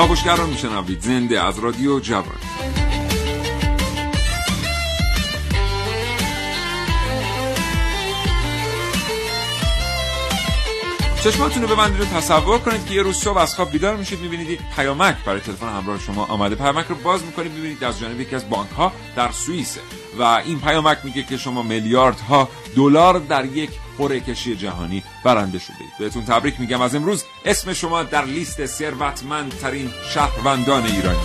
کاوشگر میشنوید. زنده از رادیو جوان. چشماتون رو ببندید و تصور کنید که یه روز صبح از خواب بیدار میشید می‌بینید یک پیامک برای تلفن همراه شما آمده. پیامک رو باز می‌کنید می‌بینید از جانب یکی از بانک ها در سوئیسه. و این پیامک میگه که شما میلیاردها دلار در یک قرعه کشی جهانی برنده شده بهتون تبریک میگم. از امروز اسم شما در لیست ثروتمندترین شهروندان ایرانی.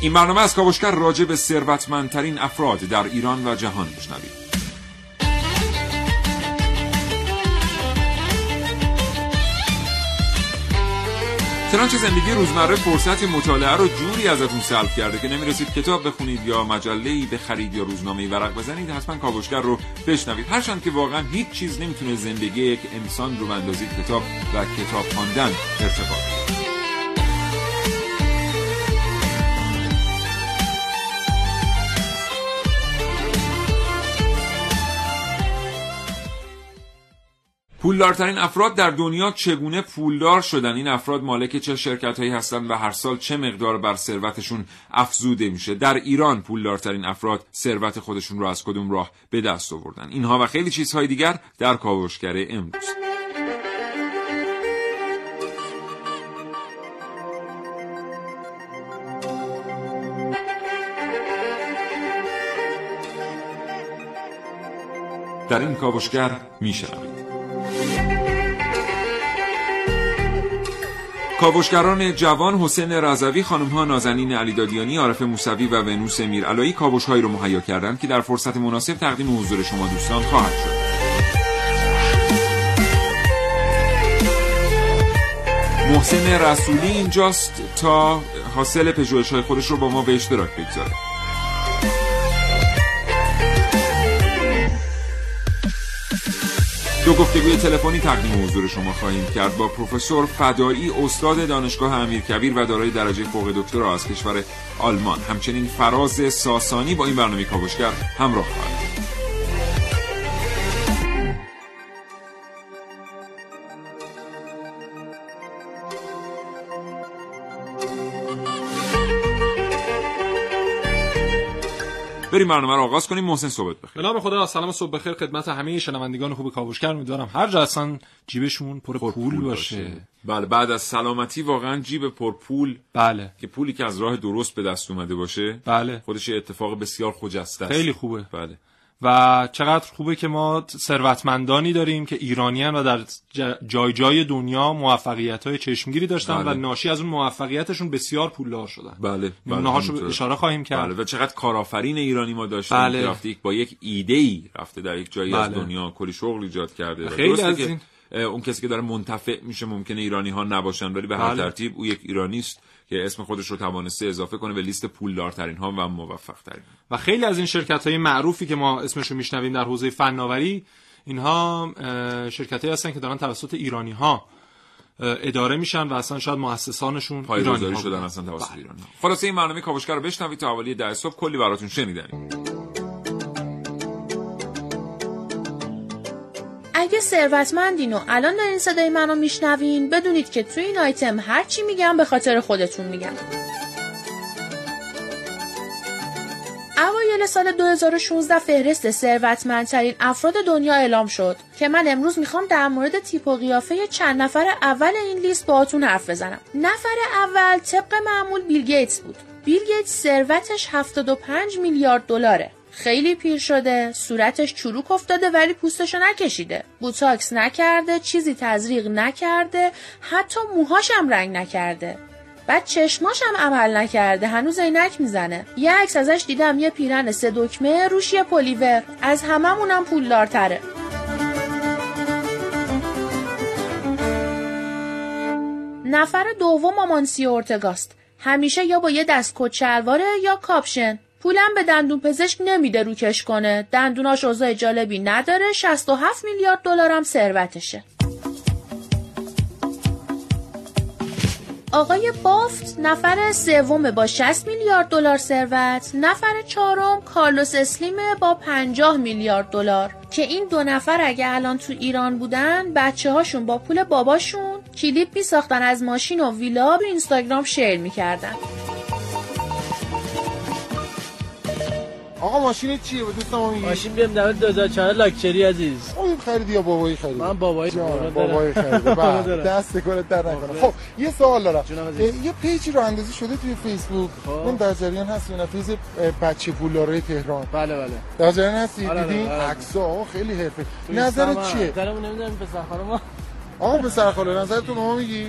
این برنامه از کاوشگر راجع به ثروتمندترین افراد در ایران و جهان بشنوید چنانچه زندگی روزمره فرصت مطالعه رو جوری ازتون سلب کرده که نمی‌رسید کتاب بخونید یا مجله بخرید یا روزنامه ورق بزنید حتما کاوشگر رو بشنوید. هرچند که واقعا هیچ چیز نمی‌تونه زندگی یک انسان رو بندازید کتاب و کتاب خواندن ارتباط. پولدارترین افراد در دنیا چگونه پولدار شدن؟ این افراد مالک چه شرکت هایی هستند و هر سال چه مقدار بر ثروتشون افزوده میشه؟ در ایران پولدارترین افراد ثروت خودشون رو از کدوم راه به دست آوردن؟ اینها و خیلی چیزهای دیگر در کاوشگر امروز. در این کاوشگر میشنوید. کاوشگران جوان حسین رضوی خانم ها نازنین علیدادیانی عارف موسوی و ونوس میرعلایی کاوش هایی رو مهیا کردند که در فرصت مناسب تقدیم حضور شما دوستان خواهد شد. محسن رسولی اینجاست تا حاصل پژوهش های خودش رو با ما به اشتراک بگذاره دو گفتگوی تلفنی تقدیم حضور شما خواهیم کرد. با پروفسور فدایی استاد دانشگاه امیرکبیر و دارای درجه فوق دکترا از کشور آلمان. همچنین فراز ساسانی با این برنامه کاوشگر همراه خواهد بریم برنامه رو آغاز کنیم محسن صحبت بخیر. به نام خدا سلام صبح بخیر خدمت همه شنوندگان خوب کاوشگر. امیدوارم هر جا اصلا جیبشون پر, پر پول, پول باشه. باشه. بله بعد از سلامتی واقعا جیب پر پول بله. که پولی که از راه درست به دست اومده باشه بله. خودش اتفاق بسیار خجسته است. خیلی خوبه. بله. و چقدر خوبه که ما ثروتمندانی داریم که ایرانیان و در جای جای دنیا موفقیت های چشمگیری داشتن بله. و ناشی از اون موفقیتشون بسیار پولدار شدن بله بله اشاره خواهیم کرد بله و چقدر کارآفرین ایرانی ما داشتیم بله. رفته با یک ایده ای رفته در یک جایی بله. از دنیا کلی شغل ایجاد کرده خیلی از این اون کسی که داره منتفع میشه ممکنه ایرانی ها نباشن ولی به هر بله. ترتیب او یک ایرانی است که اسم خودش رو توانسته اضافه کنه به لیست پولدارترین ها و موفق ترین و خیلی از این شرکت های معروفی که ما اسمش رو میشنویم در حوزه فناوری اینها شرکت هستن که دارن توسط ایرانی ها اداره میشن و اصلا شاید مؤسسانشون ایرانی شدن اصلا توسط بله. ایرانی خلاصه این برنامه کاوشگر رو بشنوید تا حوالی در صبح. کلی براتون شنیدنی. اگه ثروتمندین و الان دارین صدای منو میشنوین بدونید که توی این آیتم هر چی میگم به خاطر خودتون میگم. اوایل سال 2016 فهرست ثروتمندترین افراد دنیا اعلام شد که من امروز می‌خوام در مورد تیپ و قیافه چند نفر اول این لیست باهاتون حرف بزنم. نفر اول طبق معمول بیل گیتس بود. بیل گیتس ثروتش 75 میلیارد دلاره. خیلی پیر شده صورتش چروک افتاده ولی پوستشو نکشیده. بوتاکس نکرده چیزی تزریق نکرده حتی موهاشم رنگ نکرده. بعد چشماشم عمل نکرده هنوز عینک می‌زنه. یه عکس ازش دیدم یه پیرن سه دکمه روش یه پلیور. از هممونم پولدارتره. نفر دوم آمانسیو اورتگاست همیشه یا با یه دست کت شلواره یا کاپشن. پولم به دندون پزشک نمیده روکش کنه. دندوناش اوضاع جالبی نداره. 67 میلیارد دلارم ثروتشه. آقای بافت نفر سوم با 60 میلیارد دلار ثروت نفر چهارم کارلوس اسلیم با 50 میلیارد دلار. که این دو نفر اگه الان تو ایران بودن بچه هاشون با پول باباشون کلیپ می ساختن از ماشین و ویلا به اینستاگرام شیر می‌کردن. آقا ماشین چیه؟ به دوستم میگی. ماشین بیم در 2004 لاکچری عزیز. این خریدی یا بابایی خرید من بابایی بابایی خرید دست کنه در نکنه خب یه سوال دارم. یه پیجی رو اندازی شده توی فیسبوک. من در جریان هستی نه فیز بچه پولدارای تهران. بله بله. در جریان هستی؟ دیدین عکسا خیلی حرفه. نظرت چیه؟ نظرمون نمی‌دونم پسر خانم آقا پسر خاله نظرتون ما میگی؟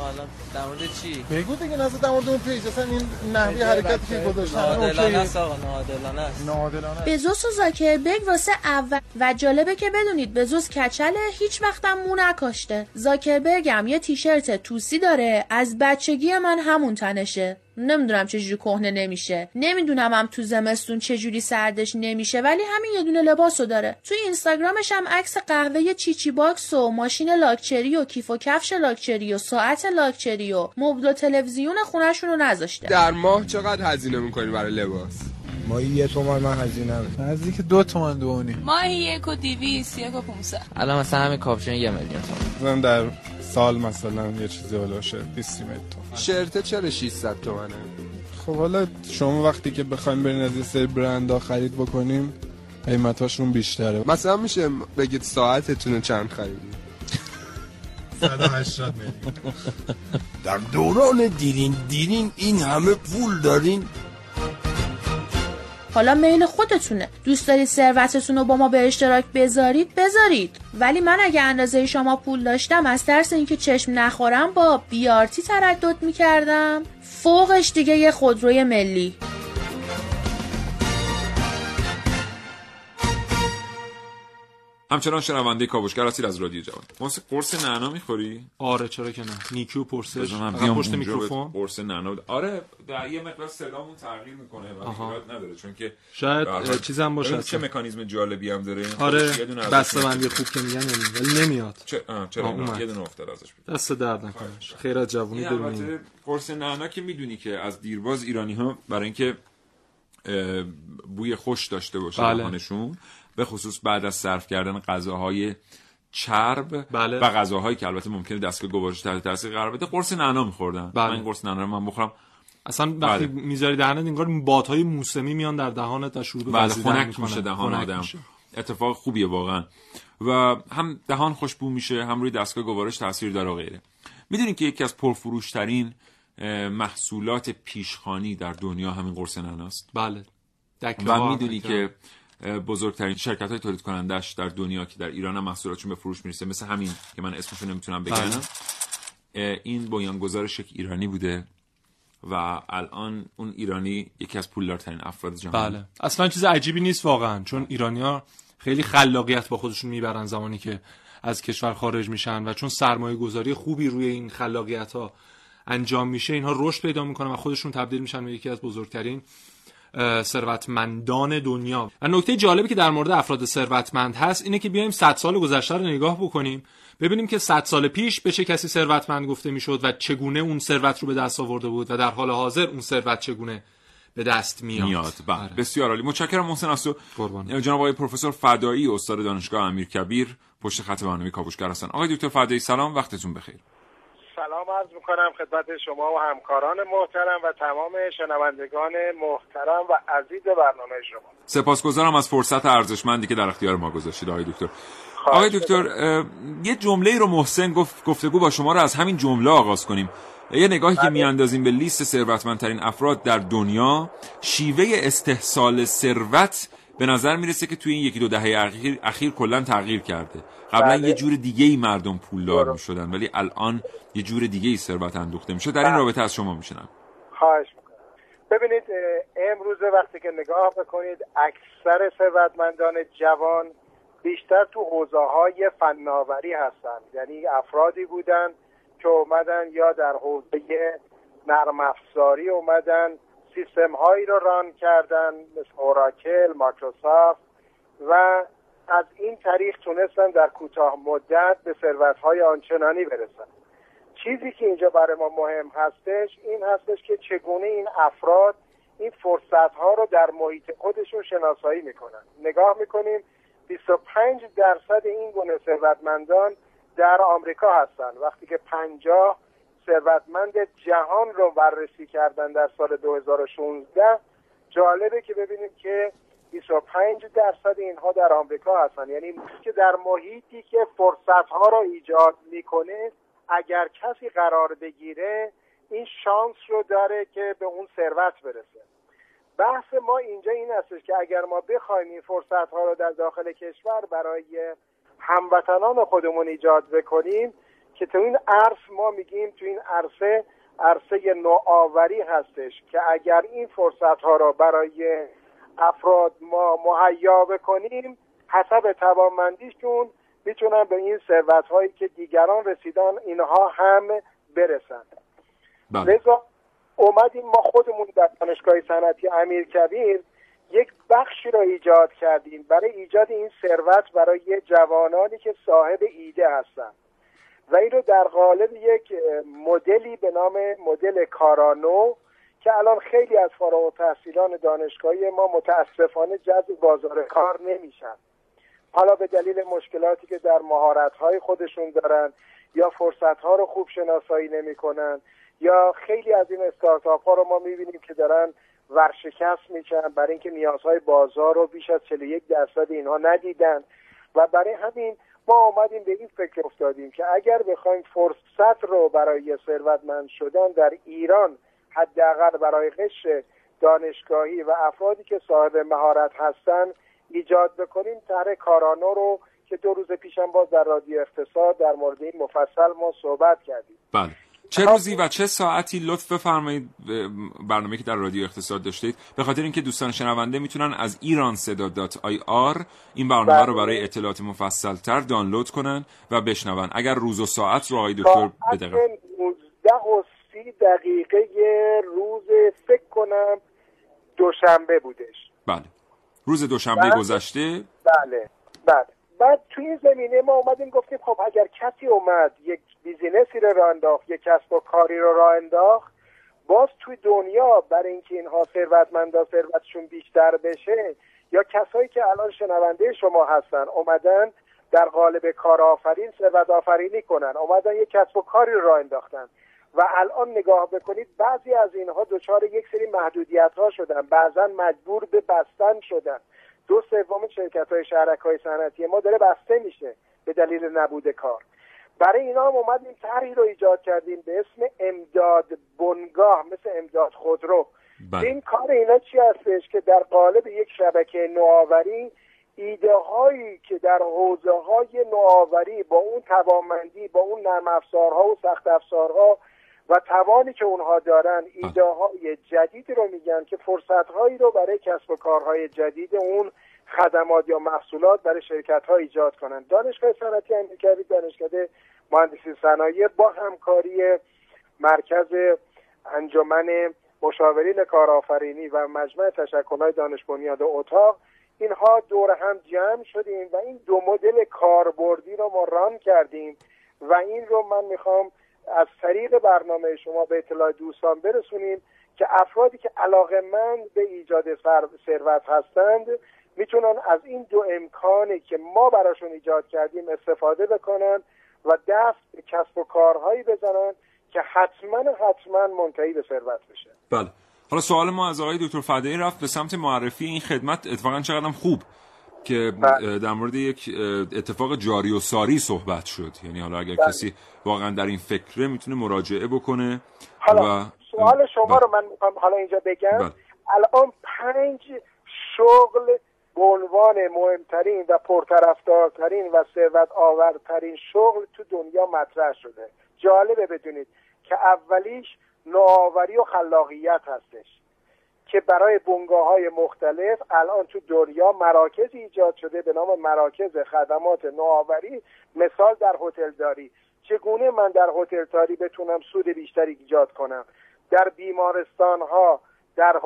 الان در مورد چی؟ بگو دیگه نظر در مورد اون پیج اصلا این نحوی حرکتی که گذاشتن نادلانه است آقا نادلانه است. نادلانه بزوس و زاکربرگ واسه اول و جالبه که بدونید بزوس کچله هیچ وقتم مو نکاشته. زاکربرگ هم یه تیشرت توسی داره از بچگی من همون تنشه. نمی‌دونم چجوری کهنه نمیشه. نمی‌دونم هم تو زمستون چجوری سردش نمیشه ولی همین یه دونه لباسو داره. توی اینستاگرامش هم عکس قهوه چیچی باکس و ماشین لاکچری و کیف و کفش لاکچری و ساعت لاکچری و مبل و تلویزیون خونهشون رو نذاشته. در ماه چقدر هزینه می‌کنی برای لباس؟ ماهی یه تومن من هزینه نزدیک دو تومن دوانی ماهی یک و دیویس یک و پونسد الان مثلا همین کاپشن یه میلیون تومن در سال مثلا یه چیزی هلوشه 20 تومن شرطه چرا 600 تومنه؟ خب حالا شما وقتی که بخوایم برین از یه سری برندها خرید بکنیم قیمتاشون بیشتره. مثلا میشه بگید ساعتتون چند خریدید 180 میلیون. در دوران دیرین دیرین این همه پول دارین. حالا میل خودتونه. دوست دارید ثروتتون رو با ما به اشتراک بذارید؟ بذارید. ولی من اگه اندازه شما پول داشتم از ترس اینکه چشم نخورم با بیارتی تردد می‌کردم. فوقش دیگه یه خودروی ملی. همچنان شنونده کاوشگر هستید از رادیو جوان. قرص قرص نعنا می‌خوری؟ آره چرا که نه. نیکیو پرسش. پشت میکروفون. قرص نعنا آره در یه مقدار صدامون تغییر می‌کنه و نداره چون که شاید چیزم باشه چه. مکانیزم جالبی هم داره. آره بسته. بندی خوب که میگن ولی نمیاد. چرا. یه دونه افتاد ازش. دست درد نکنه. خیر از جوونی البته قرص نعنا که می‌دونی که از دیرباز ایرانی ها برای اینکه بوی خوش داشته باشه بله. دهانشون به خصوص بعد از صرف کردن غذاهای چرب بله. و غذاهایی که البته ممکنه دستگاه گوارش تحت تاثیر قرار بده قرص نعنا میخوردن بله. من قرص نعنا رو من بخورم اصلا وقتی بله. می‌ذاری دهنت انگار بادهای موسمی میان در دهانت و شروع به بله خنک. میشه دهان آدم میشه. اتفاق خوبیه واقعا و هم دهان خوشبو میشه هم روی دستگاه گوارش تاثیر داره و غیره می‌دونید که یکی از پرفروشترین محصولات پیشخانی در دنیا همین قرص نعناست بله و می‌دونی که بزرگترین شرکت های تولید کنندش در دنیا که در ایران هم محصولاتشون به فروش می‌رسه مثل همین که من اسمشو نمی‌تونم بگم. بله. این بنیانگذارش یک ایرانی بوده و الان اون ایرانی یکی از پولدارترین افراد جهان. بله. اصلا چیز عجیبی نیست واقعا چون ایرانیا خیلی خلاقیت با خودشون می‌برن زمانی که از کشور خارج میشن و چون سرمایه گذاری خوبی روی این خلاقیت ها انجام میشه اینها رشد پیدا می‌کنن و خودشون تبدیل میشن به یکی از بزرگترین ثروتمندان دنیا. و نکته جالبی که در مورد افراد ثروتمند هست اینه که بیایم 100 سال گذشته رو نگاه بکنیم ببینیم که 100 سال پیش به چه کسی ثروتمند گفته می‌شد و چگونه اون ثروت رو به دست آورده بود و در حال حاضر اون ثروت چگونه به دست میاد, میاد. بله. آره. بسیار عالی. متشکرم محسن قربان. جناب آقای پروفسور فدایی استاد دانشگاه امیرکبیر پشت خط برنامه کاوشگر هستن. آقای دکتر فدایی سلام. وقتتون بخیر. سلام عرض می‌کنم خدمت شما و همکاران محترم و تمام شنوندگان محترم و عزیز برنامه شما. سپاسگزارم از فرصت ارزشمندی که در اختیار ما گذاشتید آقای دکتر. آقای دکتر یه جمله رو محسن گفت گفتگو با شما رو از همین جمله آغاز کنیم. یه نگاهی که میاندازیم به لیست ثروتمندترین افراد در دنیا شیوه استحصال ثروت به نظر می‌رسه که توی این یکی دو دهه اخیر, اخیر کلا تغییر کرده. قبلا بله. یه جور دیگه ای مردم پولدار می‌شدن ولی الان یه جور دیگه ای ثروت اندوخته میشه. در این بله. رابطه از شما میشنم. خواهش می‌کنم. ببینید امروز وقتی که نگاه بکنید اکثر ثروتمندان جوان بیشتر تو حوزه های فناوری هستند. یعنی افرادی بودن که اومدن یا در حوزه نرم افزاری اومدن سیستم هایی رو ران کردن مثل اوراکل مایکروسافت و از این طریق تونستن در کوتاه مدت به ثروت های آنچنانی برسن. چیزی که اینجا برای ما مهم هستش این هستش که چگونه این افراد این فرصت ها رو در محیط خودشون شناسایی می‌کنن. نگاه می‌کنیم 25 درصد این گونه ثروتمندان در آمریکا هستن. وقتی که 50 ثروتمند جهان رو بررسی کردن در سال 2016 جالبه که ببینیم که 25 درصد اینها در آمریکا هستن. یعنی که در محیطی که فرصت ها رو ایجاد می‌کنه اگر کسی قرار بگیره این شانس رو داره که به اون ثروت برسه. بحث ما اینجا این هستش که اگر ما بخوایم این فرصت ها رو در داخل کشور برای هموطنان خودمون ایجاد بکنیم که تو این عرص ما میگیم تو این عرصه عرصه نوآوری هستش که اگر این فرصت ها را برای افراد ما مهیا بکنیم حسب توانمندیشون می‌تونن به این ثروت هایی که دیگران رسیدن اینها هم برسن. بله. لذا اومدیم ما خودمون در دانشگاه صنعتی امیرکبیر یک بخشی را ایجاد کردیم. برای ایجاد این ثروت برای جوانانی که صاحب ایده هستند و این رو در قالب یک مدلی به نام مدل کارانو که الان خیلی از فارغ التحصیلان دانشگاهی ما متاسفانه جذب بازار کار نمیشن. حالا به دلیل مشکلاتی که در مهارت‌های خودشون دارن یا فرصت‌ها رو خوب شناسایی نمی‌کنن یا خیلی از این استارتاپ ها رو ما می‌بینیم که دارن ورشکست میشن برای اینکه نیازهای بازار رو بیش از 41 درصد اینها ندیدن. و برای همین ما آمدیم به این فکر افتادیم که اگر بخوایم فرصت رو برای ثروتمند شدن در ایران حداقل برای قشر دانشگاهی و افرادی که صاحب مهارت هستن ایجاد بکنیم طرح کارانو رو که دو روز پیشم باز در رادیو اقتصاد در مورد این مفصل ما صحبت کردیم. بله. چه روزی و چه ساعتی لطف بفرمایید برنامه که در رادیو اقتصاد داشتید. به خاطر اینکه دوستان شنونده می‌تونن از ایران آر این برنامه رو برای اطلاعات مفصل تر دانلود کنن و بشنون. اگر روز و ساعت رو آقای دکتر ساعت 19 و 30 دقیقه روز فکر کنم دوشنبه بودش. بله. روز دوشنبه بله. گذشته. بله. بله. بعد توی این زمینه ما اومدیم گفتیم خب اگر کسی اومد یک بیزینسی رو راه انداخت یک کسب و کاری رو راه انداخت باز توی دنیا برای اینکه اینها ثروتمندا ثروتشون بیشتر بشه یا کسایی که الان شنونده شما هستن اومدن در قالب کارآفرین ثروت آفرینی کنن اومدن یک کسب و کاری رو راه انداختن. و الان نگاه بکنید بعضی از اینها دچار یک سری محدودیت ها شدن بعضا مجبور به بستن شدن. دو سوم شرکت های شهرک های صنعتی ما داره بسته میشه به دلیل نبود کار برای اینا هم اومدیم طرحی رو ایجاد کردیم به اسم امداد بنگاه مثل امداد خودرو بله. این کار اینا چی هستش که در قالب یک شبکه نوآوری ایده هایی که در حوزه های نوآوری با اون توانمندی با اون نرم افزارها و سخت افزارها و توانی که اونها دارن ایده های جدیدی رو میگن که فرصت هایی رو برای کسب و کارهای جدید اون خدمات یا محصولات برای شرکت ها ایجاد کنن. دانشگاه صنعتی امیرکبیر دانشکده مهندسی صنایع با همکاری مرکز انجمن مشاورین کارآفرینی و مجمع تشکل‌های دانش بنیاد اتاق اینها دور هم جمع شدیم و این دو مدل کاربردی رو ما ران کردیم و این رو من می‌خوام از طریق برنامه شما به اطلاع دوستان برسونیم که افرادی که علاقه من به ایجاد ثروت هستند می‌تونن از این دو امکانی که ما براشون ایجاد کردیم استفاده بکنن و دست به کسب و کارهایی بزنن که حتما حتما منتهی به ثروت بشه. بله. حالا سوال ما از آقای دکتر فدایی رفت به سمت معرفی این خدمت اتفاقا چقدر خوب. که بله. در مورد یک اتفاق جاری و ساری صحبت شد یعنی حالا اگر بله. کسی واقعا در این فکره می‌تونه مراجعه بکنه حالا و سوال شما بله. رو من می‌خوام حالا اینجا بگم بله. الان پنج شغل به عنوان مهمترین و پرطرفدارترین و ثروت آورترین شغل تو دنیا مطرح شده جالبه بدونید که اولیش نوآوری و خلاقیت هستش که برای بنگاه های مختلف الان تو دنیا مراکز ایجاد شده به نام مراکز خدمات نوآوری مثال در هتلداری. چگونه من در هتلداری بتونم سود بیشتری ایجاد کنم؟ در بیمارستان ها در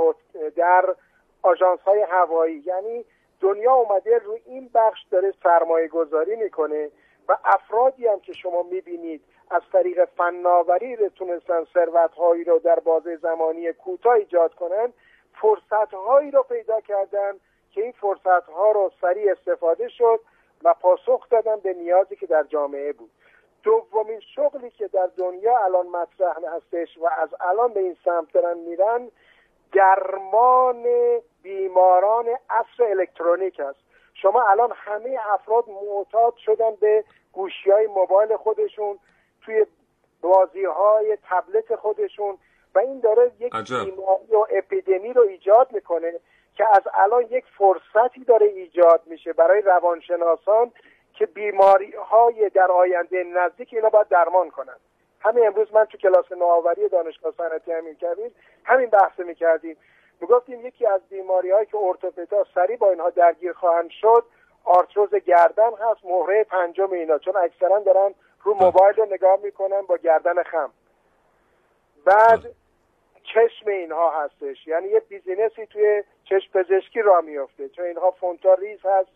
در آژانس های هوایی. یعنی دنیا اومده روی این بخش داره سرمایه گذاری می‌کنه و افرادی هم که شما می‌بینید از طریق فناوری رو تونستن ثروت هایی رو در بازه زمانی کوتاه ایجاد کنن فرصت هایی رو پیدا کردن که این فرصت ها رو سریع استفاده شد و پاسخ دادن به نیازی که در جامعه بود. دومین شغلی که در دنیا الان مطرح هستش و از الان به این سمت دارن میرن درمان بیماران عصر الکترونیک است شما الان همه افراد معتاد شدن به گوشی های موبایل خودشون توی بازی های تبلت خودشون و این داره یک. بیماری و اپیدمی رو ایجاد می‌کنه که از الان یک فرصتی داره ایجاد میشه برای روانشناسان که بیماری های در آینده نزدیک اینا باید درمان کنن. همین امروز من تو کلاس نوآوری دانشگاه صنعتی همین کردیم همین بحث می‌کردیم. می‌گفتیم یکی از بیماری هایی که ارتوپدا سریع با اینها درگیر خواهند شد آرتروز گردن هست مهره پنجم اینا چون اکثرا دارن رو موبایل رو نگاه می‌کنن با گردن خم. بعد چشم اینها هستش. یعنی یه business ی توی چشم پزشکی راه میفته چون اینها فونتا ریز هست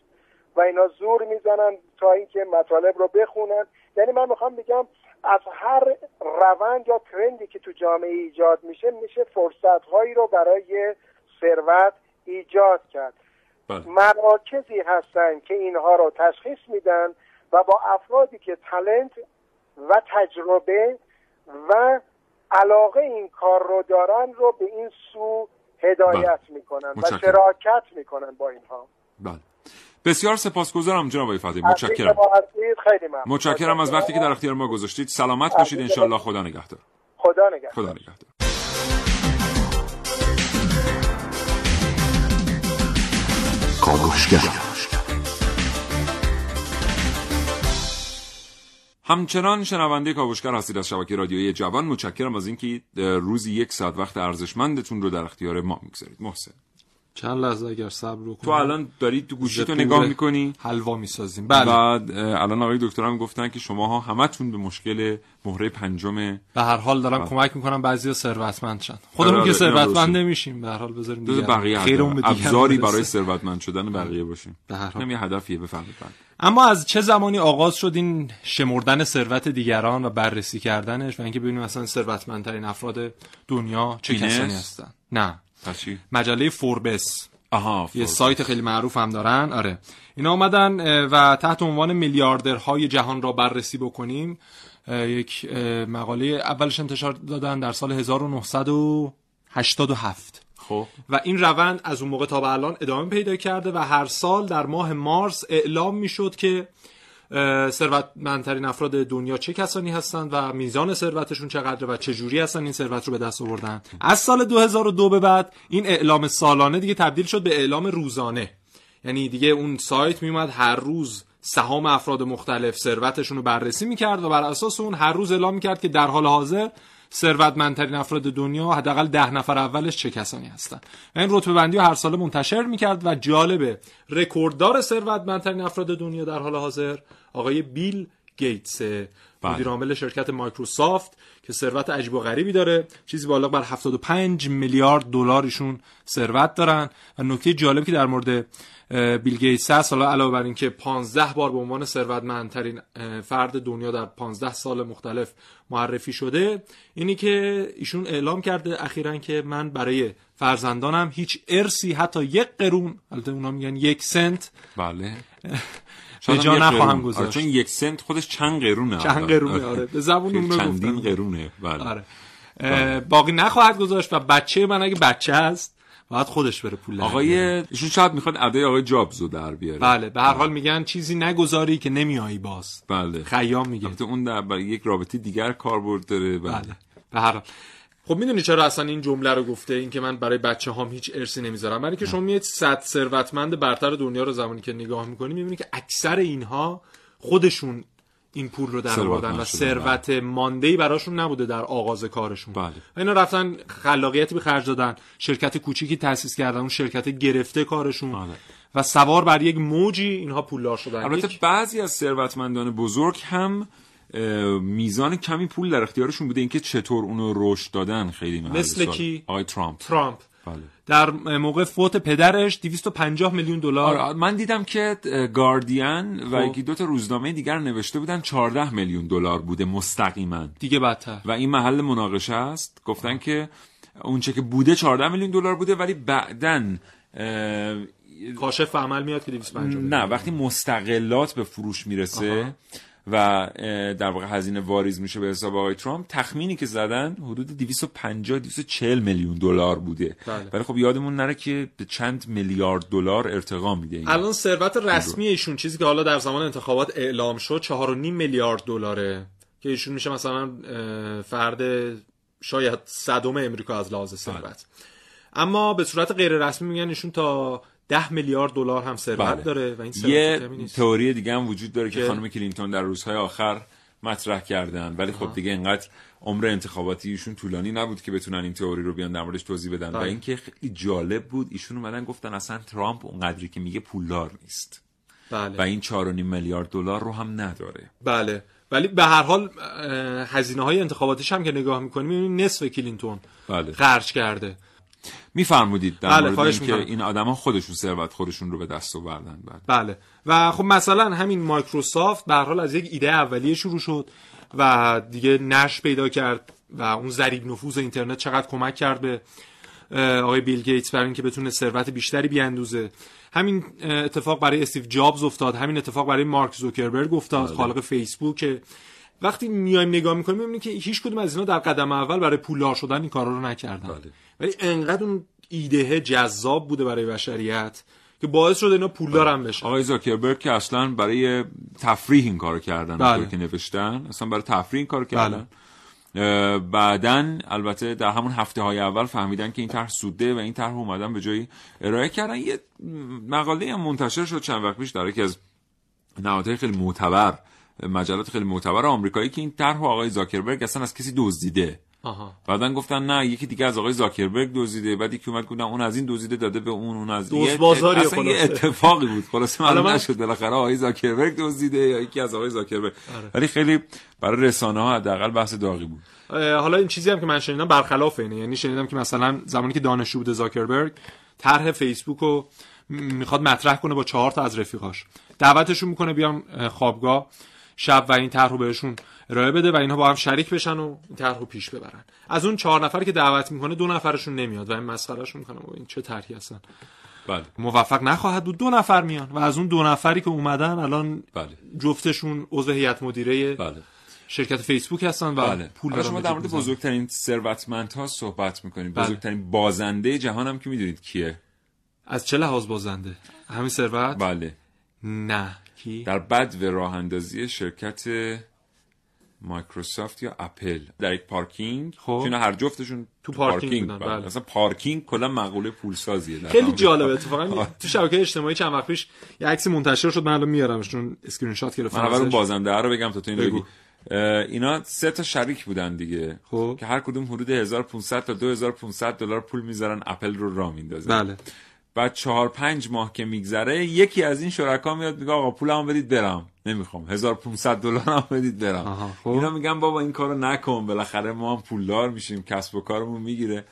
و اینا زور می‌زنن تا اینکه مطالب رو بخونن. یعنی من می‌خوام بگم از هر روند یا trend ی که تو جامعه ایجاد میشه میشه فرصت هایی رو برای ثروت ایجاد کرد. بله. مراکزی هستن که اینها رو تشخیص میدن و با افرادی که تلنت و تجربه و علاقه این کار رو دارن رو به این سو هدایت می‌کنن و. شراکت می‌کنن با اینها. بله. بسیار سپاسگزارم جناب آقای اینکه متشکرم. خیلی ممنون. متشکرم از وقتی که در اختیار ما گذاشتید. سلامت باشید انشالله خدا نگهدار. خدا نگهدار. خدا نگهدار. کاوشگر همچنان شنونده کاوشگر هستید از شبکه رادیویی جوان. متشکرم از اینکه روزی یک ساعت وقت ارزشمندتون رو در اختیار ما می‌گذارید. محسن. چند لحظه اگر صبر رو تو الان داری تو گوشی تو نگاه می‌کنی؟ حلوا می‌سازیم. بله. بعد الان آقای دکتر هم گفتن که شماها همتون به مشکل مهره پنجم به هر حال دارم بله. کمک می‌کنم بعضی ثروتمند شن خودمون آره، که آره، ثروتمند. نمیشیم. به هر حال بذاریم دیگران. بقیه ابزاری. برای ثروتمند شدن بقیه باشیم. به هر حال. یه هدفیه بفهمید بعد اما از چه زمانی آغاز شد این شمردن ثروت دیگران و بررسی کردنش و اینکه ببینیم مثلا ثروتمندترین افراد دنیا چه؟ کسانی هستن؟ نه. مجله فوربس. آها یه فوربس. سایت خیلی معروف هم دارن. آره. اینا اومدن و تحت عنوان میلیاردرهای جهان را بررسی بکنیم. یک مقاله اولش انتشار دادن در سال 1987 خب. و این روند از اون موقع تا به الان ادامه پیدا کرده و هر سال در ماه مارس اعلام می‌شد که ثروتمندترین افراد دنیا چه کسانی هستند و میزان ثروتشون چقدره و چه جوری هستن این ثروت رو به دست آوردن؟ از سال 2002 به بعد این اعلام سالانه دیگه تبدیل شد به اعلام روزانه. یعنی دیگه اون سایت میومد هر روز سهام افراد مختلف ثروتشون رو بررسی می‌کرد و بر اساس اون هر روز اعلام می‌کرد که در حال حاضر ثروتمندترین افراد دنیا حداقل ده نفر اولش چه کسانی هستن. و این رتبه بندی رو هر ساله منتشر می‌کرد و جالبه رکورددار ثروتمندترین افراد دنیا در حال حاضر آقای بیل گیتس مدیر عامل شرکت مایکروسافت که ثروت عجیب و غریبی داره. چیزی بالا بر 75 میلیارد دلار ایشون ثروت دارن. و نکته جالبی که در مورد بیل گیتس هست حالا علاوه بر اینکه 15 بار به عنوان ثروتمندترین فرد دنیا در 15 سال مختلف معرفی شده اینی که ایشون اعلام کرده اخیرا که من برای فرزندانم هیچ ارسی حتی یک قرون البته اونا میگن یک سنت. بله. به جا نخواهم قرون. گذاشت. آره، چون یک سنت خودش چند قرونه چند قرونه آره. به زبون اون چندین. قرونه بله. آره. اه، باقی نخواهد گذاشت و بچه من اگه بچه است باید خودش بره پول آقای ایشون شاید می‌خواد ادای آقای جابز رو در بیاره. بله به هر حال میگن چیزی نگذاری که نمیایی باز. بله. خیام میگه. البته اون در برای یک رابطه دیگر کاربرد داره بله, بله. به هر حال. خب می‌دونی چرا اصلا این جمله رو گفته؟ این که من برای بچه هام هیچ ارسی نمی‌ذارم. برای که شما میاد صد ثروتمند برتر دنیا رو زمانی که نگاه می‌کنی می‌بینی که اکثر اینها خودشون این پول رو در آوردن و ثروت ماندهی براشون نبوده در آغاز کارشون. بله. و اینا رفتن خلاقیتی به خرج دادن. شرکت کوچیکی تأسیس کردن اون شرکت گرفته کارشون. بله. و سوار بر یک موجی اینها پولدار شدن. البته بعضی از ثروتمندان بزرگ هم میزان کمی پول در اختیارشون بوده. اینکه چطور اونو رشد دادن خیلی مثل. کی؟ آقای ترامپ. ترامپ. بله. در موقع فوت پدرش 250 میلیون دلار. آره من دیدم که گاردین و خب. یکی دو تا روزنامه دیگر نوشته بودن 14 میلیون دلار بوده مستقیما. دیگه بدتر. و این محل مناقشه است. گفتن که اونچه که بوده 14 میلیون دلار بوده ولی بعدن کاشف عمل میاد که 250 نه وقتی مستقلات به فروش می‌رسه آها. و در واقع هزینه واریز میشه به حساب آقای ترامپ. تخمینی که زدن حدود 250 240 میلیون دلار بوده. بله. ولی خب یادمون نره که به چند میلیارد دلار ارتقا میده این. الان ثروت رسمی ایشون چیزی که حالا در زمان انتخابات اعلام شد 4.5 میلیارد دلاره. که ایشون میشه مثلا فرد شاید صدم امریکا از لحاظ ثروت. اما به صورت غیر رسمی میگن ایشون تا 10 میلیارد دلار هم ثروت بله. داره و این یه. تئوری دیگه هم وجود داره که خانم کلینتون در روزهای آخر مطرح کردن ولی خب دیگه اینقدر عمر انتخاباتی ایشون طولانی نبود که بتونن این تئوری رو بیان در موردش توضیح بدن و بله. اینکه خیلی جالب بود ایشون اومدن گفتن اصلا ترامپ اونقدری که میگه پولدار نیست بله. و این 4.5 میلیارد دلار رو هم نداره بله ولی به هر حال هزینه های انتخاباتیش هم که نگاه می‌کنیم نصف کلینتون بله. خرج کرده میفرمودید در بله، مورد اینکه. این آدما خودشون ثروت خودشون رو به دست آوردن بله. بله و خب مثلا همین مایکروسافت به حال از یک ایده اولیه شروع شد و دیگه نشر پیدا کرد و اون ضریب نفوذ اینترنت چقدر کمک کرد به آقای بیل گیتس برای اینکه بتونه ثروت بیشتری بیاندوزه همین اتفاق برای استیو جابز افتاد همین اتفاق برای مارک زوکربرگ افتاد بله. خالق فیسبوک وقتی میایم نگاه می‌کنیم می‌بینیم که هیچ کدوم از اینا در قدم اول برای پولدار شدن این کارا رو نکردن بله. ولی انقدر اون ایده جذاب بوده برای بشریت که باعث شده اینا پولدار هم بشن آقای زاکربرگ که اصلا برای تفریح این کارو کردن بله. بله. که نوشتن اصلا برای تفریح این کارو کردن اه، بعدن البته در همون هفته های اول فهمیدن که این طرح سوده و این طرح اومدن به جایی ارائه کردن یه مقاله هم منتشر شد چند وقت پیش در یکی از نهادهای خیلی معتبر مجلات خیلی معتبر آمریکایی که این طرح آقای زاکربرگ اصلا از کسی دزدیده. آها. بعدن گفتن نه یکی دیگه از آقای زاکربرگ دزدیده. بعد یکی اومد گفتن اون از این دزدیده داده به اون اون از دزد یه- بازاریه اصلا یه. اتفاقی بود. حالا معلوم نشد بالاخره آقای زاکربرگ دزدیده یا یکی از آقای زاکربرگ. آره. ولی خیلی برای رسانه ها حداقل بحث داغی بود. حالا این چیزی هم که من شنیدم برخلاف اینه. یعنی شنیدم که مثلا زمانی که دانشجو بوده زاکربرگ طرح فیسبوک رو می‌خواد مطرح کنه با چهار تا از رفیقاش. دعوتشون می‌کنه بیام اه، خوابگاه. شب و این طرح رو بهشون ارائه بده و اینها با هم شریک بشن و این طرح رو پیش ببرن. از اون چهار نفری که دعوت می‌کنه دو نفرشون نمیاد و این مسخرهشون می‌کنه. این چه طرحی هستن؟ بله. موفق نخواهد بود. دو نفر میان و از اون دو نفری که اومدن الان بله. جفتشون عضو هیئت مدیره بله. شرکت فیسبوک هستن و بله. پول شما در مورد. بزرگترین ثروتمندها صحبت می‌کنیم. بله. بزرگترین بازنده جهان هم که می‌دونید کیه؟ از چه لحاظ بازنده؟ همین ثروت؟ بله. نه. که در بدو راه اندازی شرکت مایکروسافت یا اپل در یک پارکینگ خب. چون هر جفتشون تو پارکینگ بودن، بله. اصلا پارکینگ کلا مقوله پولسازیه در خیلی. جالبه اتفاقا تو شبکه اجتماعی چند وقت پیش یه عکسی منتشر شد من الان میارمش چون اسکرین شات گرفتم من اول. بازنده رو بگم تا تو اینو. بگی اینا سه تا شریک بودن دیگه خب. که هر کدوم حدود 1500 تا 2500 دلار پول می‌ذارن اپل رو راه میندازن بله بعد چهار پنج ماه که میگذره یکی از این شرکا میاد میگه آقا پولمو بدید برم. نمی‌خوام. 1500 دلار هم بدید برم. خب. اینا میگن بابا این کارو نکن. بالاخره ما هم پولدار میشیم. کسب و کارمون می‌گیره.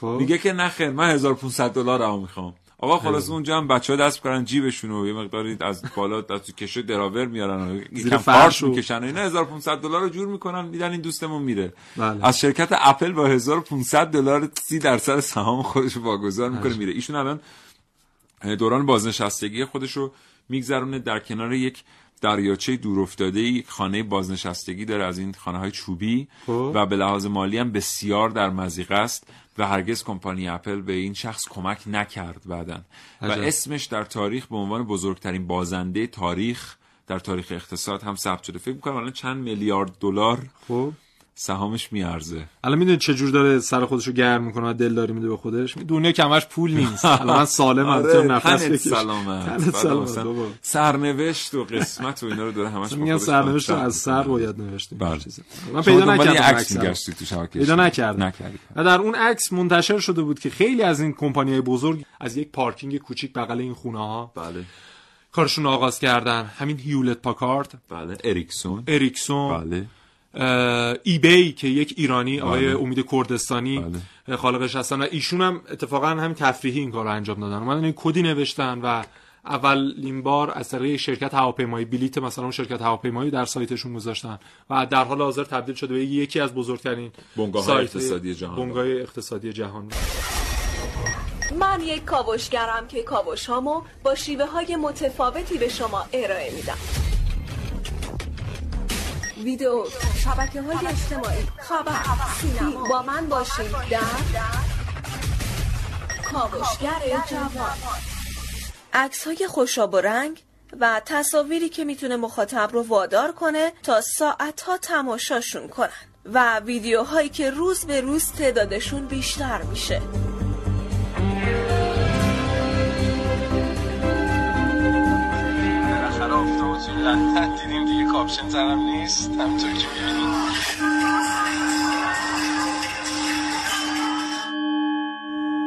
خب. میگه که نخیر من 1500 دلار هم می‌خوام. آقا خلاص اونجا هم بچه ها دست می‌کنن جیبشون و یه مقداری از بالا از کشه دراور میارن و یکم فرش می‌کشن. و اینا 1500 دلار رو جور می‌کنن میدن این دوستمون میره. بله. از شرکت اپل با 1500 دلار 30 درصد سهام خودش رو واگذار می‌کنه میره. ایشون الان دوران بازنشستگی خودش رو میگذرونه در کنار یک دریاچه دور افتاده یک خانه بازنشستگی داره از این خانه های چوبی خب. و به لحاظ مالی هم بسیار در مزیقه است و هرگز کمپانی اپل به این شخص کمک نکرد بعدا. و اسمش در تاریخ به عنوان بزرگترین بازنده تاریخ در تاریخ اقتصاد هم ثبت شده. فکر می‌کنم الان چند میلیارد دلار خب. سهامش میارزه. الان می‌دونی چه جور داره سر خودشو گرم می‌کنه و دلداری میده به خودش؟ دنیا کمش پول نیست. الان من سالم آره نفس بکش سلامت سرنوشت و قسمت و اینا رو داره همش میگن سرنوشت رو از سر باید نوشت. بله. من پیدا نکردم عکس میگشتی تو شبکه پیدا نکردم. و در اون عکس منتشر شده بود که خیلی از این کمپانی های بزرگ از یک پارکینگ کوچیک بغل این خونه ها بله. کارشون آغاز کردن. همین Hewlett Packard. بله. Ericsson. Ericsson. بله. eBay که یک ایرانی آقای امید کردستانی بله. خالقش هستن و ایشون هم اتفاقا همین تفریحی این کار رو انجام دادن. اومدن این کدی نوشتن و اولین بار از طریق شرکت هواپیمایی بلیت مثلا شرکت هواپیمایی در سایتشون گذاشتن و در حال حاضر تبدیل شده به یکی از بزرگترین بنگاه اقتصادی جهان بنگاه اقتصادی جهان من یک کاوشگرم که کاوش هامو با شیوه های متفاوتی به شما ارائه میدم. ویدیو شبکه های اجتماعی. خبر سینما. با من باشید در کاوشگر جوان. عکس های خوشاب و رنگ و تصاویری که می‌تونه مخاطب رو وادار کنه تا ساعت ها تماشاشون کنن. و ویدیوهایی که روز به روز تعدادشون بیشتر میشه. افتادتون لندن دیدیم دیگه کاپشن زنم نیست. همینطور که می‌بینید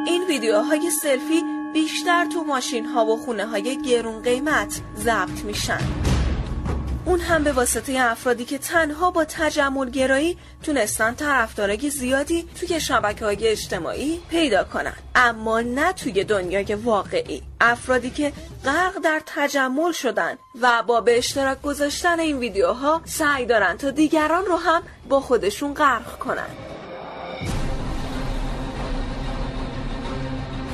این ویدیوهای سلفی بیشتر تو ماشین ها و خونه های گرون قیمت ضبط میشن. اون هم به واسطه افرادی که تنها با تجمل گرایی تونستن طرفدارای زیادی توی شبکه های اجتماعی پیدا کنن. اما نه توی دنیای واقعی. افرادی که غرق در تجمل شدن و با به اشتراک گذاشتن این ویدیوها سعی دارن تا دیگران رو هم با خودشون غرق کنن.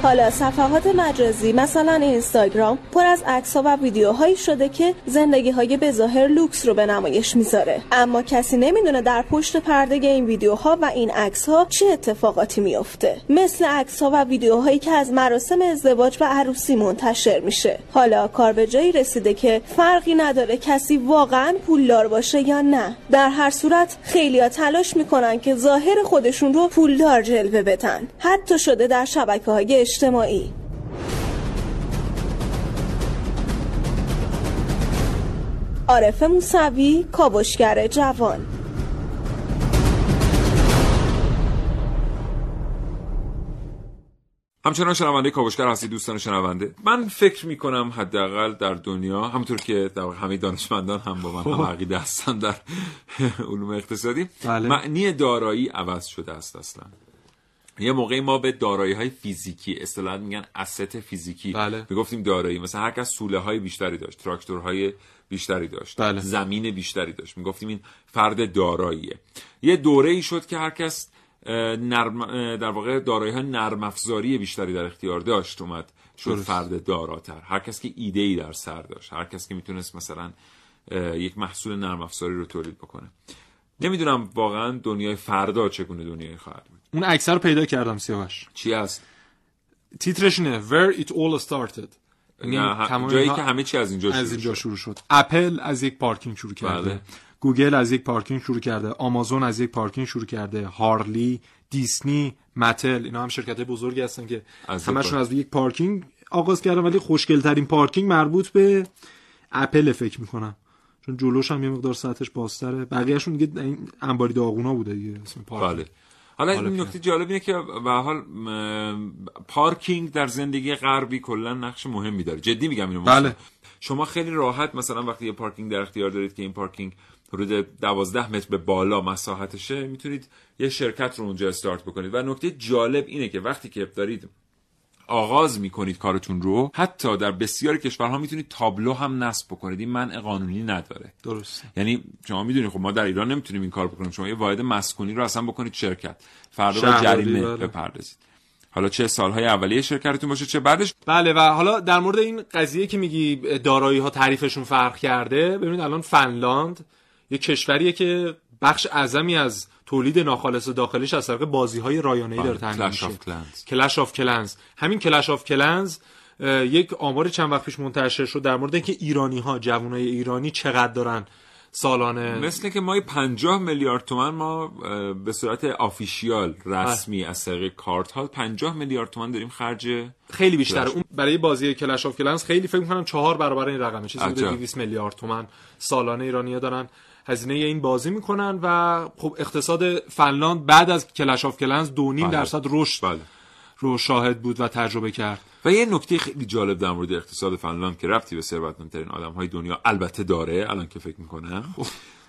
حالا صفحات مجازی مثلا اینستاگرام پر از عکس و ویدیوهایی شده که زندگی های بظاهر لوکس رو به نمایش می‌ذاره. اما کسی نمی‌دونه در پشت پرده این ویدیوها و این عکس ها چه اتفاقاتی میفته مثل عکس ها و ویدیوهایی که از مراسم ازدواج و عروسی منتشر میشه. حالا کار به جایی رسیده که فرقی نداره کسی واقعا پولدار باشه یا نه. در هر صورت خیلیا تلاش می‌کنن که ظاهر خودشون رو پولدار جلوه بدن. حتی شده در شبکه های اجتماعی. عارف موسوی کاوشگر جوان. همچنان شنونده کاوشگر هستی دوستان شنونده. من فکر می کنم حداقل در دنیا همونطور که در همه دانشمندان هم با من هم عقیده هستن در علوم اقتصادی بله. معنی دارایی عوض شده است اصلا. یه موقعی ما به دارایی های فیزیکی اصطلاحا میگن اسست فیزیکی بله. می‌گفتیم دارایی مثلا هر کس سوله های بیشتری داشت تراکتورهای بیشتری داشت بله. زمین بیشتری داشت می‌گفتیم این فرد داراییه یه دوره ای شد که هر کس نرم در واقع دارایی های نرم افزاری بیشتری در اختیار داشت اومد شد درست. فرد داراتر هر کس که ایده ای در سر داشت هر کس که می‌تونست مثلا یک محصول نرم افزاری رو تولید بکنه نمی‌دونم واقعا دنیای فردا چگونه دنیای خواهد بود اون عکس رو پیدا کردم سیاوش. چی هست؟ تیترش اینه Where it all started. یعنی ه... جایی که همه چی از اینجا شروع از اینجا شروع شد. اپل از یک پارکینگ شروع کرده. بله. گوگل از یک پارکینگ شروع کرده. آمازون از یک پارکینگ شروع کرده. Harley Disney Mattel اینا هم شرکت بزرگی هستن که از همشون از یک پارکینگ آغاز کردن ولی خوشگل ترین پارکینگ مربوط به اپل فکر می‌کنم. چون جلوش هم یه مقدار سطحش بازتره. بقیه‌شون دیگه این انباری داغونا بوده دیگه اسم پارکینگ. بله. حالا این نکته جالب اینه که به حال پارکینگ در زندگی غربی کلا نقش مهمی داره. جدی میگم اینو بله. شما خیلی راحت مثلا وقتی یه پارکینگ در اختیار دارید که این پارکینگ حدود 12 متر به بالا مساحتشه می‌تونید یه شرکت رو اونجا استارت بکنید. و نکته جالب اینه که وقتی که دارید آغاز می‌کنید کارتون رو حتی در بسیاری کشورها می‌تونید تابلو هم نصب بکنید. این منع قانونی نداره. درسته. یعنی شما می‌دونید خب ما در ایران نمی‌تونیم این کار بکنیم. شما یه واحد مسکونی رو اصلا بکنید شرکت. فردا جریمه بله. بپردازید. حالا چه سالهای اولیه شرکتتون باشه چه بعدش؟ بله و حالا در مورد این قضیه که میگی دارایی ها تعریفشون فرق کرده ببینید الان فنلاند یه کشوریه که بخش اعظمی از تولید ناخالص داخلیش از طریق بازی های رایانه‌ای داره تامین میشه. Clash of Clans همین Clash of Clans یک آمار چند وقت پیش منتشر شد در مورد اینکه ایرانی ها جوانای ایرانی چقدر دارن سالانه؟ مثل که ما 50 میلیارد تومن ما به صورت official رسمی از طریق کارت ها 50 میلیارد تومن داریم خرج خیلی بیشتر اون برای بازی Clash of Clans خیلی فکر می‌کنم چهار برابر این رقمه. چیزی حدود 200 میلیارد تومن سالانه ایرانی‌ها دارن. هزینه این بازی می‌کنن و خب اقتصاد فنلاند بعد از Clash of Clans 2.5 بله. درصد رشد بله. رو شاهد بود و تجربه کرد و یه نکته خیلی جالب در مورد اقتصاد فنلاند که ربطی به ثروتمندترین های دنیا البته داره الان که فکر می‌کنم خب.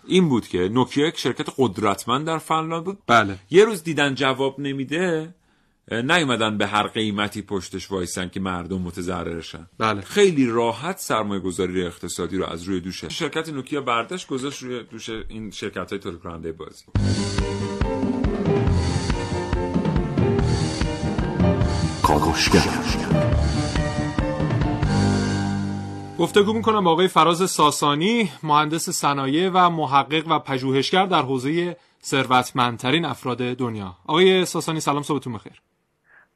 این بود که نوکیا یک شرکت قدرتمند در فنلاند بود بله یه روز دیدن جواب نمیده نیومدن به هر قیمتی پشتش وایسن که مردم متضررشن. بله. خیلی راحت سرمایه گذاری اقتصادی رو از روی دوش شرکت نوکیا برداشت گذاشت روی دوش این شرکت های تولید بازی گفتگو می‌کنم با آقای فراز ساسانی مهندس صنایع و محقق و پژوهشگر در حوزه ثروتمندترین افراد دنیا. آقای ساسانی سلام صبحتون بخیر.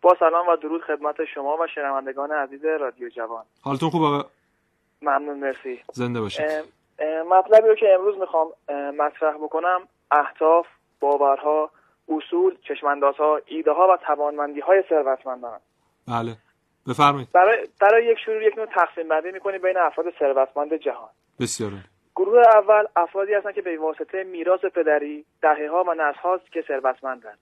با سلام و درود خدمت شما و شنوندگان عزیز رادیو جوان. حالتون خوبه ممنون مرسی. زنده باشید. مطلبی رو که امروز می‌خوام مطرح بکنم اهداف باورها اصول چشماندازها ایده ها و توانمندی های ثروتمندان بله. بفرمایید. برای برای یک شروع یک نوع تقسیم بندی می‌کنیم بین افراد ثروتمند جهان. بسیار گروه اول افرادی هستند که به واسطه میراث پدری دهه ها و نسل هاست که ثروتمندند.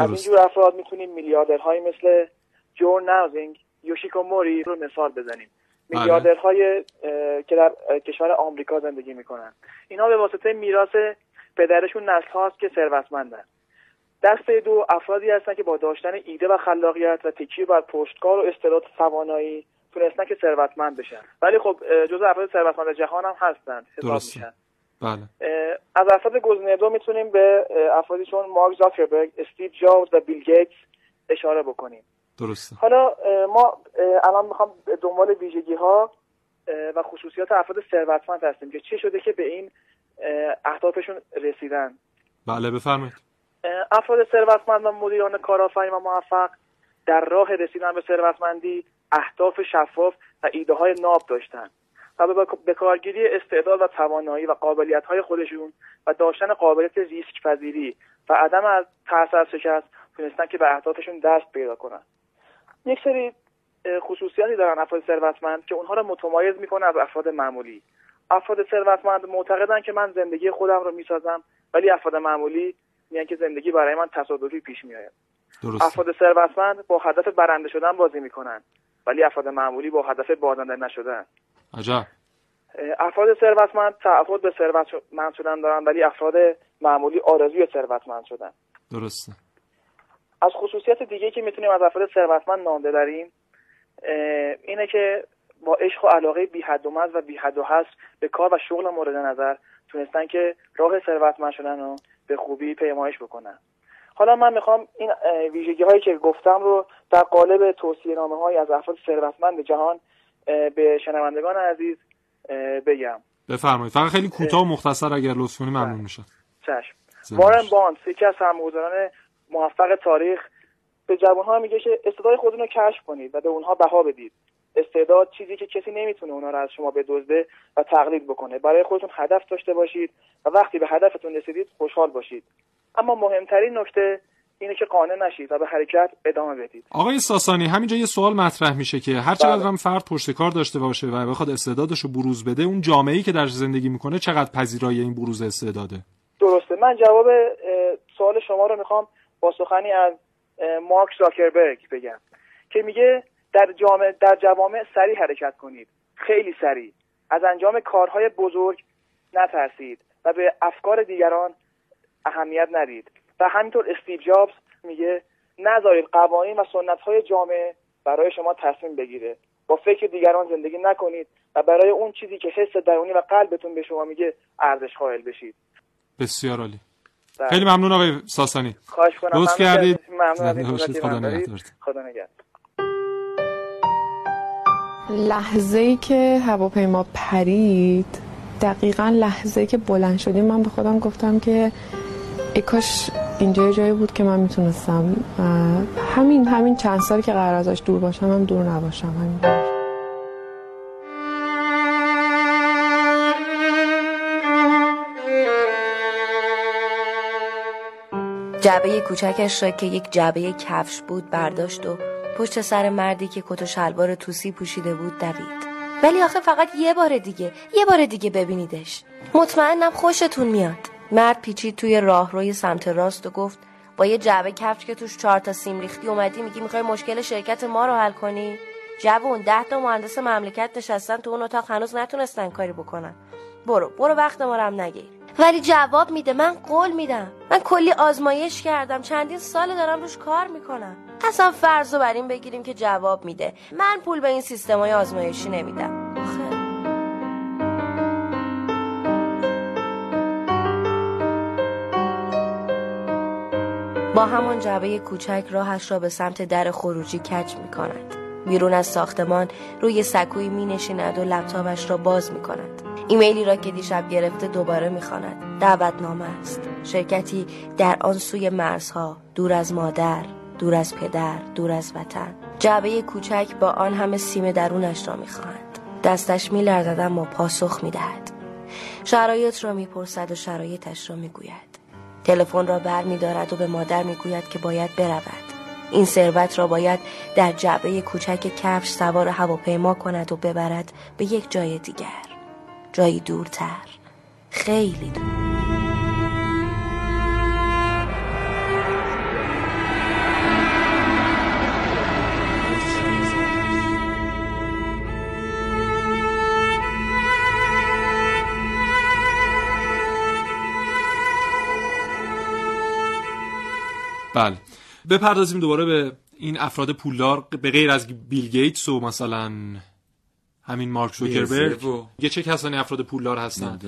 از اینجور افراد می‌تونیم میلیاردرهایی مثل جون ناوزینگ یوشیکو موری رو مثال بزنیم. بله. میلیاردرهای که در کشور آمریکا زندگی می‌کنن. اینها به واسطه میراث پدرشون نسل هاست که ثروتمندن. دسته دو افرادی هستند که با داشتن ایده و خلاقیت و تکیه بر پشتکار و استعداد توانایی تونستن که ثروتمند بشن. ولی خب جزو افراد ثروتمند جهان هم هستند حساب میشن. بله. از افراد گزینه دو می‌تونیم به افرادی چون مارک زاکربرگ استیو جابز و بیل گیتس اشاره بکنیم. درسته. حالا ما الان می‌خوام دنبال ویژگی ها و خصوصیات افراد ثروتمند هستیم که چه شده که به این اهدافشون رسیدن. بله بفرمایید. افراد ثروتمند و مدیران کارآفرین و موفق در راه رسیدن به ثروتمندی اهداف شفاف و ایده های ناب داشتند و به کارگیری استعداد و توانایی و قابلیت های خودشون و داشتن قابلیت ریسک پذیری و عدم از ترس از شکست تونستن که به اهدافشون دست پیدا کنن. یک سری خصوصیاتی دارن افراد ثروتمند که اونها رو متمایز می‌کنه از افراد معمولی. افراد ثروتمند معتقدن که من زندگی خودم رو می‌سازم ولی افراد معمولی میگن که زندگی برای من تصادفی پیش میآید. افراد ثروتمند با هدف برنده شدن بازی می‌کنن ولی افراد معمولی با هدف بازنده نشدن. عجب. افراد ثروتمند تعهد به ثروتمند شدن دارن ولی افراد معمولی آرزوی ثروتمند شدن. درسته. از خصوصیت دیگه که می‌تونیم از افراد ثروتمند نام ببریم اینه که با عشق و علاقه بی حد و و بی حد و هست به کار و شغل مورد نظر تونستن که راه ثروتمند شدن رو به خوبی پیمایش بکنن. حالا من می‌خوام این ویژگی هایی که گفتم رو در قالب توصیه نامه های از افراد ثروتمند جهان به شنوندگان عزیز بگم. بفرمایید. فقط خیلی کوتاه و مختصر اگر لطف کنی ممنون بله. میشم. چشم. وارن بانس یکی از سرمایه‌گذاران موفق تاریخ به جوانها میگه که استعداد خودتون رو کشف کنید و به اونها بها بدید. استعداد چیزی که کسی نمی‌تونه اونها رو از شما بدزده و تقلید بکنه. برای خودتون هدف داشته باشید و وقتی به هدفتون رسیدید خوشحال باشید. اما مهمترین نکته اینه که قانع نشید و به حرکت ادامه بدید. آقای ساسانی همینجا یه سوال مطرح میشه که هر چقدر بله. هم فرد پشت کار داشته باشه و بخواد استعدادش رو بروز بده اون جامعه‌ای که در زندگی می‌کنه چقدر پذیرای این بروز استعداده؟ درسته. من جواب سوال شما رو می‌خوام با سخنی از مارک زاکربرگ بگم که میگه در جامعه در جوامع سریع حرکت کنید. خیلی سریع. از انجام کارهای بزرگ نترسید و به افکار دیگران اهمیت ندید. و همینطور استیو جابز میگه نذارید قوانین و سنت های جامعه برای شما تصمیم بگیره. با فکر دیگران زندگی نکنید و برای اون چیزی که حس درونی و قلبتون به شما میگه ارزش قائل بشید. بسیار عالی. بله. خیلی ممنون آقای ساسانی. خواهش کنم. لطف کردید. ممنون خدا نگهدار. لحظه ای که هواپیما پرید دقیقا لحظه که بلند شدیم. من به خودم گفتم که ای کاش اینجا جایی بود که من می‌تونستم همین همین چند سال که قرار ازش دور باشم هم دور نباشم همین جعبه کوچکش را که یک جعبه کفش بود برداشت و پشت سر مردی که کت و شلوار توسی پوشیده بود دوید. ولی آخه فقط یه بار دیگه یه بار دیگه ببینیدش. مطمئنم خوشتون میاد. مرد پیچید توی راهروی سمت راست و گفت با یه جعبه کفش که توش چهار تا سیم ریختی اومدی میگی می‌خوای مشکل شرکت ما رو حل کنی؟ جوون ده تا مهندس مملکت نشستن تو اون اتاق هنوز نتونستن کاری بکنن. برو برو وقت ما رو هم نگیر. ولی جواب میده من قول میدم. من کلی آزمایش کردم چندین سال دارم روش کار می‌کنم. اصلا فرض بر این بگیریم که جواب میده. من پول به این سیستمای آزمایشی نمیدم. با همان جعبه کوچک راهش را به سمت در خروجی کچ می کند. بیرون از ساختمان روی سکوی می نشیند و لپتاپش را باز می کند. ایمیلی را که دیشب گرفته دوباره می خاند. دعوتنامه است. شرکتی در آن سوی مرزها دور از مادر، دور از پدر، دور از وطن. جعبه کوچک با آن همه سیم درونش را می خواهند. دستش می لرزد اما پاسخ می دهد. شرایط را می پرسد و شرایطش را می گوید. تلفن را بر می دارد و به مادر می گوید که باید برود. این ثروت را باید در جعبه کوچک کفش سوار هواپیما کند و ببرد به یک جای دیگر. جایی دورتر. خیلی دور. بله. بپردازیم دوباره به این افراد پولدار به غیر از بیل گیتس و مثلا همین مارک زوکربرگ. یه چه کسانی افراد پولدار هستن.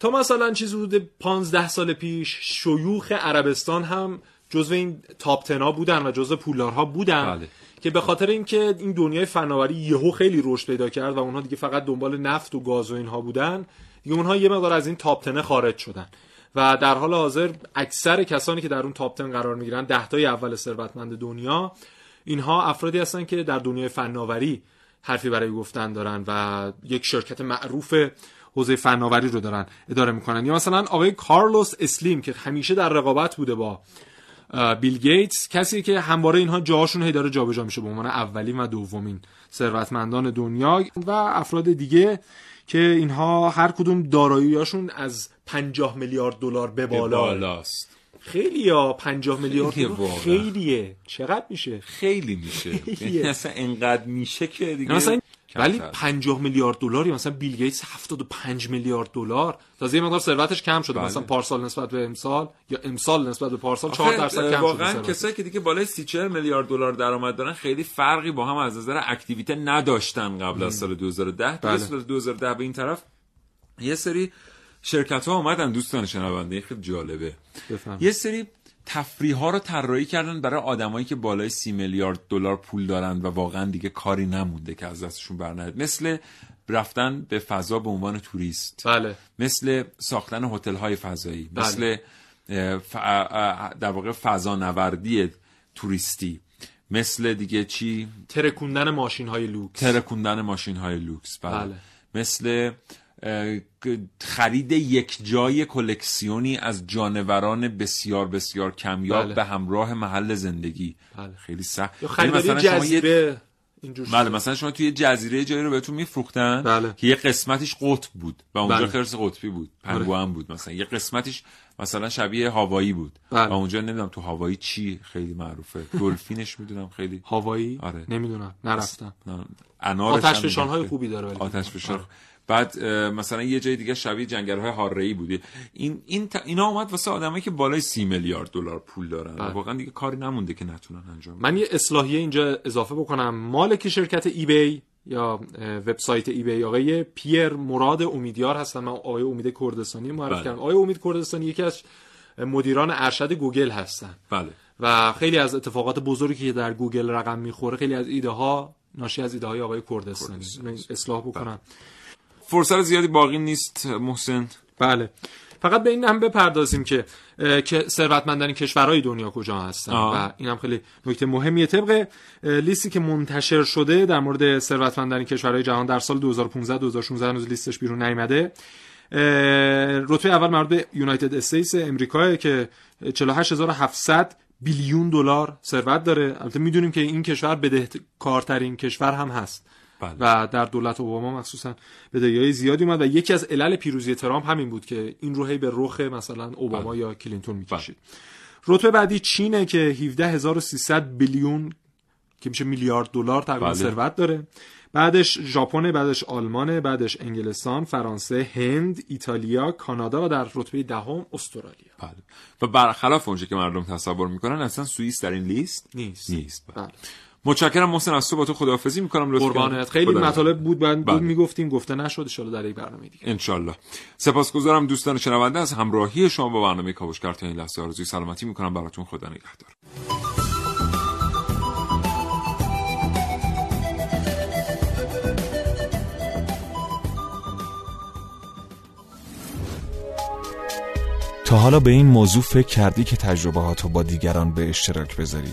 تا مثلا چیز حدود 15 سال پیش شیوخ عربستان هم جزو این تاپ تنا بودن و جزو پولدارها بودن بله. که به خاطر اینکه این دنیای فناوری یهو خیلی رشد پیدا کرد و اونها دیگه فقط دنبال نفت و گاز و اینها بودن دیگه اونها یه مقدار از این تاپ تنه خارج شدن. و در حال حاضر اکثر کسانی که در اون تاپ 10 قرار می‌گیرن ده تای اول ثروتمند دنیا اینها افرادی هستن که در دنیای فناوری حرفی برای گفتن دارن و یک شرکت معروف حوزه فناوری رو دارن اداره می‌کنن. یا مثلا آقای کارلوس اسلیم که همیشه در رقابت بوده با بیل گیتس کسی که همواره اینها جاهاشون هی داره جابجا میشه به عنوان اولین و دومین ثروتمندان دنیا و افراد دیگه که اینها هر کدوم داراییاشون از 50 میلیارد دلار به بالاست. خیلی یا 50 میلیارد خیلیه. چقدر میشه؟ خیلی میشه. یعنی اصلا انقدر میشه که دیگه مثلا ولی 50 میلیارد دلار یا مثلا بیل گیتس 75 میلیارد دلار. تازه یه مقدار ثروتش کم شده. بله. مثلا پارسال نسبت به امسال یا امسال نسبت به پارسال 4 درصد کم واقعا شده کسایی که دیگه بالای 30 40 میلیارد دلار درآمد دارن خیلی فرقی با هم از نظر اکتیویته نداشتن قبل از سال 2010 بله. سال 2010 به این طرف یه سری شرکت ها اومدن دوستان شنونده خیلی جالبه. بفهم. یه سری تفریح ها رو طراحی کردن برای آدمایی که بالای سی میلیارد دلار پول دارن و واقعا دیگه کاری نمونده که از دستشون برنیاد مثل رفتن به فضا به عنوان توریست بله. مثل ساختن هتل های فضایی بله. مثل در واقع فضا نوردی توریستی مثل دیگه چی ترکوندن ماشین های لوکس ترکوندن ماشین های لوکس بله. بله. مثل خرید یک جای کلکسیونی از جانوران بسیار بسیار کمیاب بله. به همراه محل زندگی. بله. خیلی سخت. مثلا جزیره بله مثلا شما توی جزیره جایی رو بهتون میفروختن بله. که یه قسمتش قطب بود و اونجا بله. خرس قطبی بود پنگوان بود مثلا. یه قسمتش مثلا شبیه هاوایی بود. بله. و اونجا نمی‌دونم تو هاوایی چی خیلی معروفه. دلفینش می‌دونم خیلی. هاوایی؟ آره. نمی‌دونم. نرفتم. آتش های خوبی داره آتش فشان بعد مثلا یه جای دیگه شبیه جنگل‌های حاره‌ای بودی. این این اینا اومد واسه آدمایی که بالای سی میلیارد دلار پول دارن. بله. واقعا دیگه کاری نمونده که نتونن انجام من یه اصلاحیه اینجا اضافه بکنم. مالک شرکت eBay یا وبسایت eBay آقای پیر مراد امیدیار هستن. من آقای امید کردستانی معرفی بله. کردم. آقای امید کردستانی یکی از مدیران ارشد گوگل هستن. بله. و خیلی از اتفاقات بزرگی که در گوگل رقم می‌خوره خیلی از ایده ها ناشی از ایده های آقای کردستانی. اصلاح بکنم. فرصت زیادی باقی نیست محسن. بله. فقط به این هم بپردازیم که که ثروتمندترین کشورهای دنیا کجا هستن. و این هم خیلی نکته مهمیه. طبق لیستی که منتشر شده در مورد ثروتمندترین کشورهای جهان در سال 2015 2016 هنوز لیستش بیرون نیامده. رتبه اول مربوط به یونایتد استیتس امریکا که 48700 بیلیون دلار ثروت داره. البته می‌دونیم که این کشور بدهکارترین کشور هم هست. بله. و در دولت اوباما مخصوصا بدهیای زیادی اومد و یکی از علل پیروزی ترامپ همین بود که این رو هی به رخ مثلا اوباما بله. یا کلینتون می‌کشید بله. رتبه بعدی چینه که 17300 بیلیون که میشه میلیارد دلار تقریبا بله. ثروت داره بعدش ژاپن بعدش آلمان بعدش انگلستان فرانسه هند ایتالیا کانادا و در رتبه دهم استرالیا بله و برخلاف اونجا که مردم تصور می‌کنن اصلا سوئیس در این لیست نیست نیست بله. متشکرم محسن از تو با تو خداحافظی می‌کنم لطفا. قربانت خیلی مطالب بود بعد بله. می‌گفتیم گفته نشد ان در یک برنامه دیگه. ان سپاسگزارم دوستان شنونده از همراهی شما با برنامه کاوشگر تا این لحظه آرزوی سلامتی می‌کنم. براتون خدا نگهدار. تا حالا به این موضوع فکر کردی که تجربه با دیگران به اشتراک بذاری؟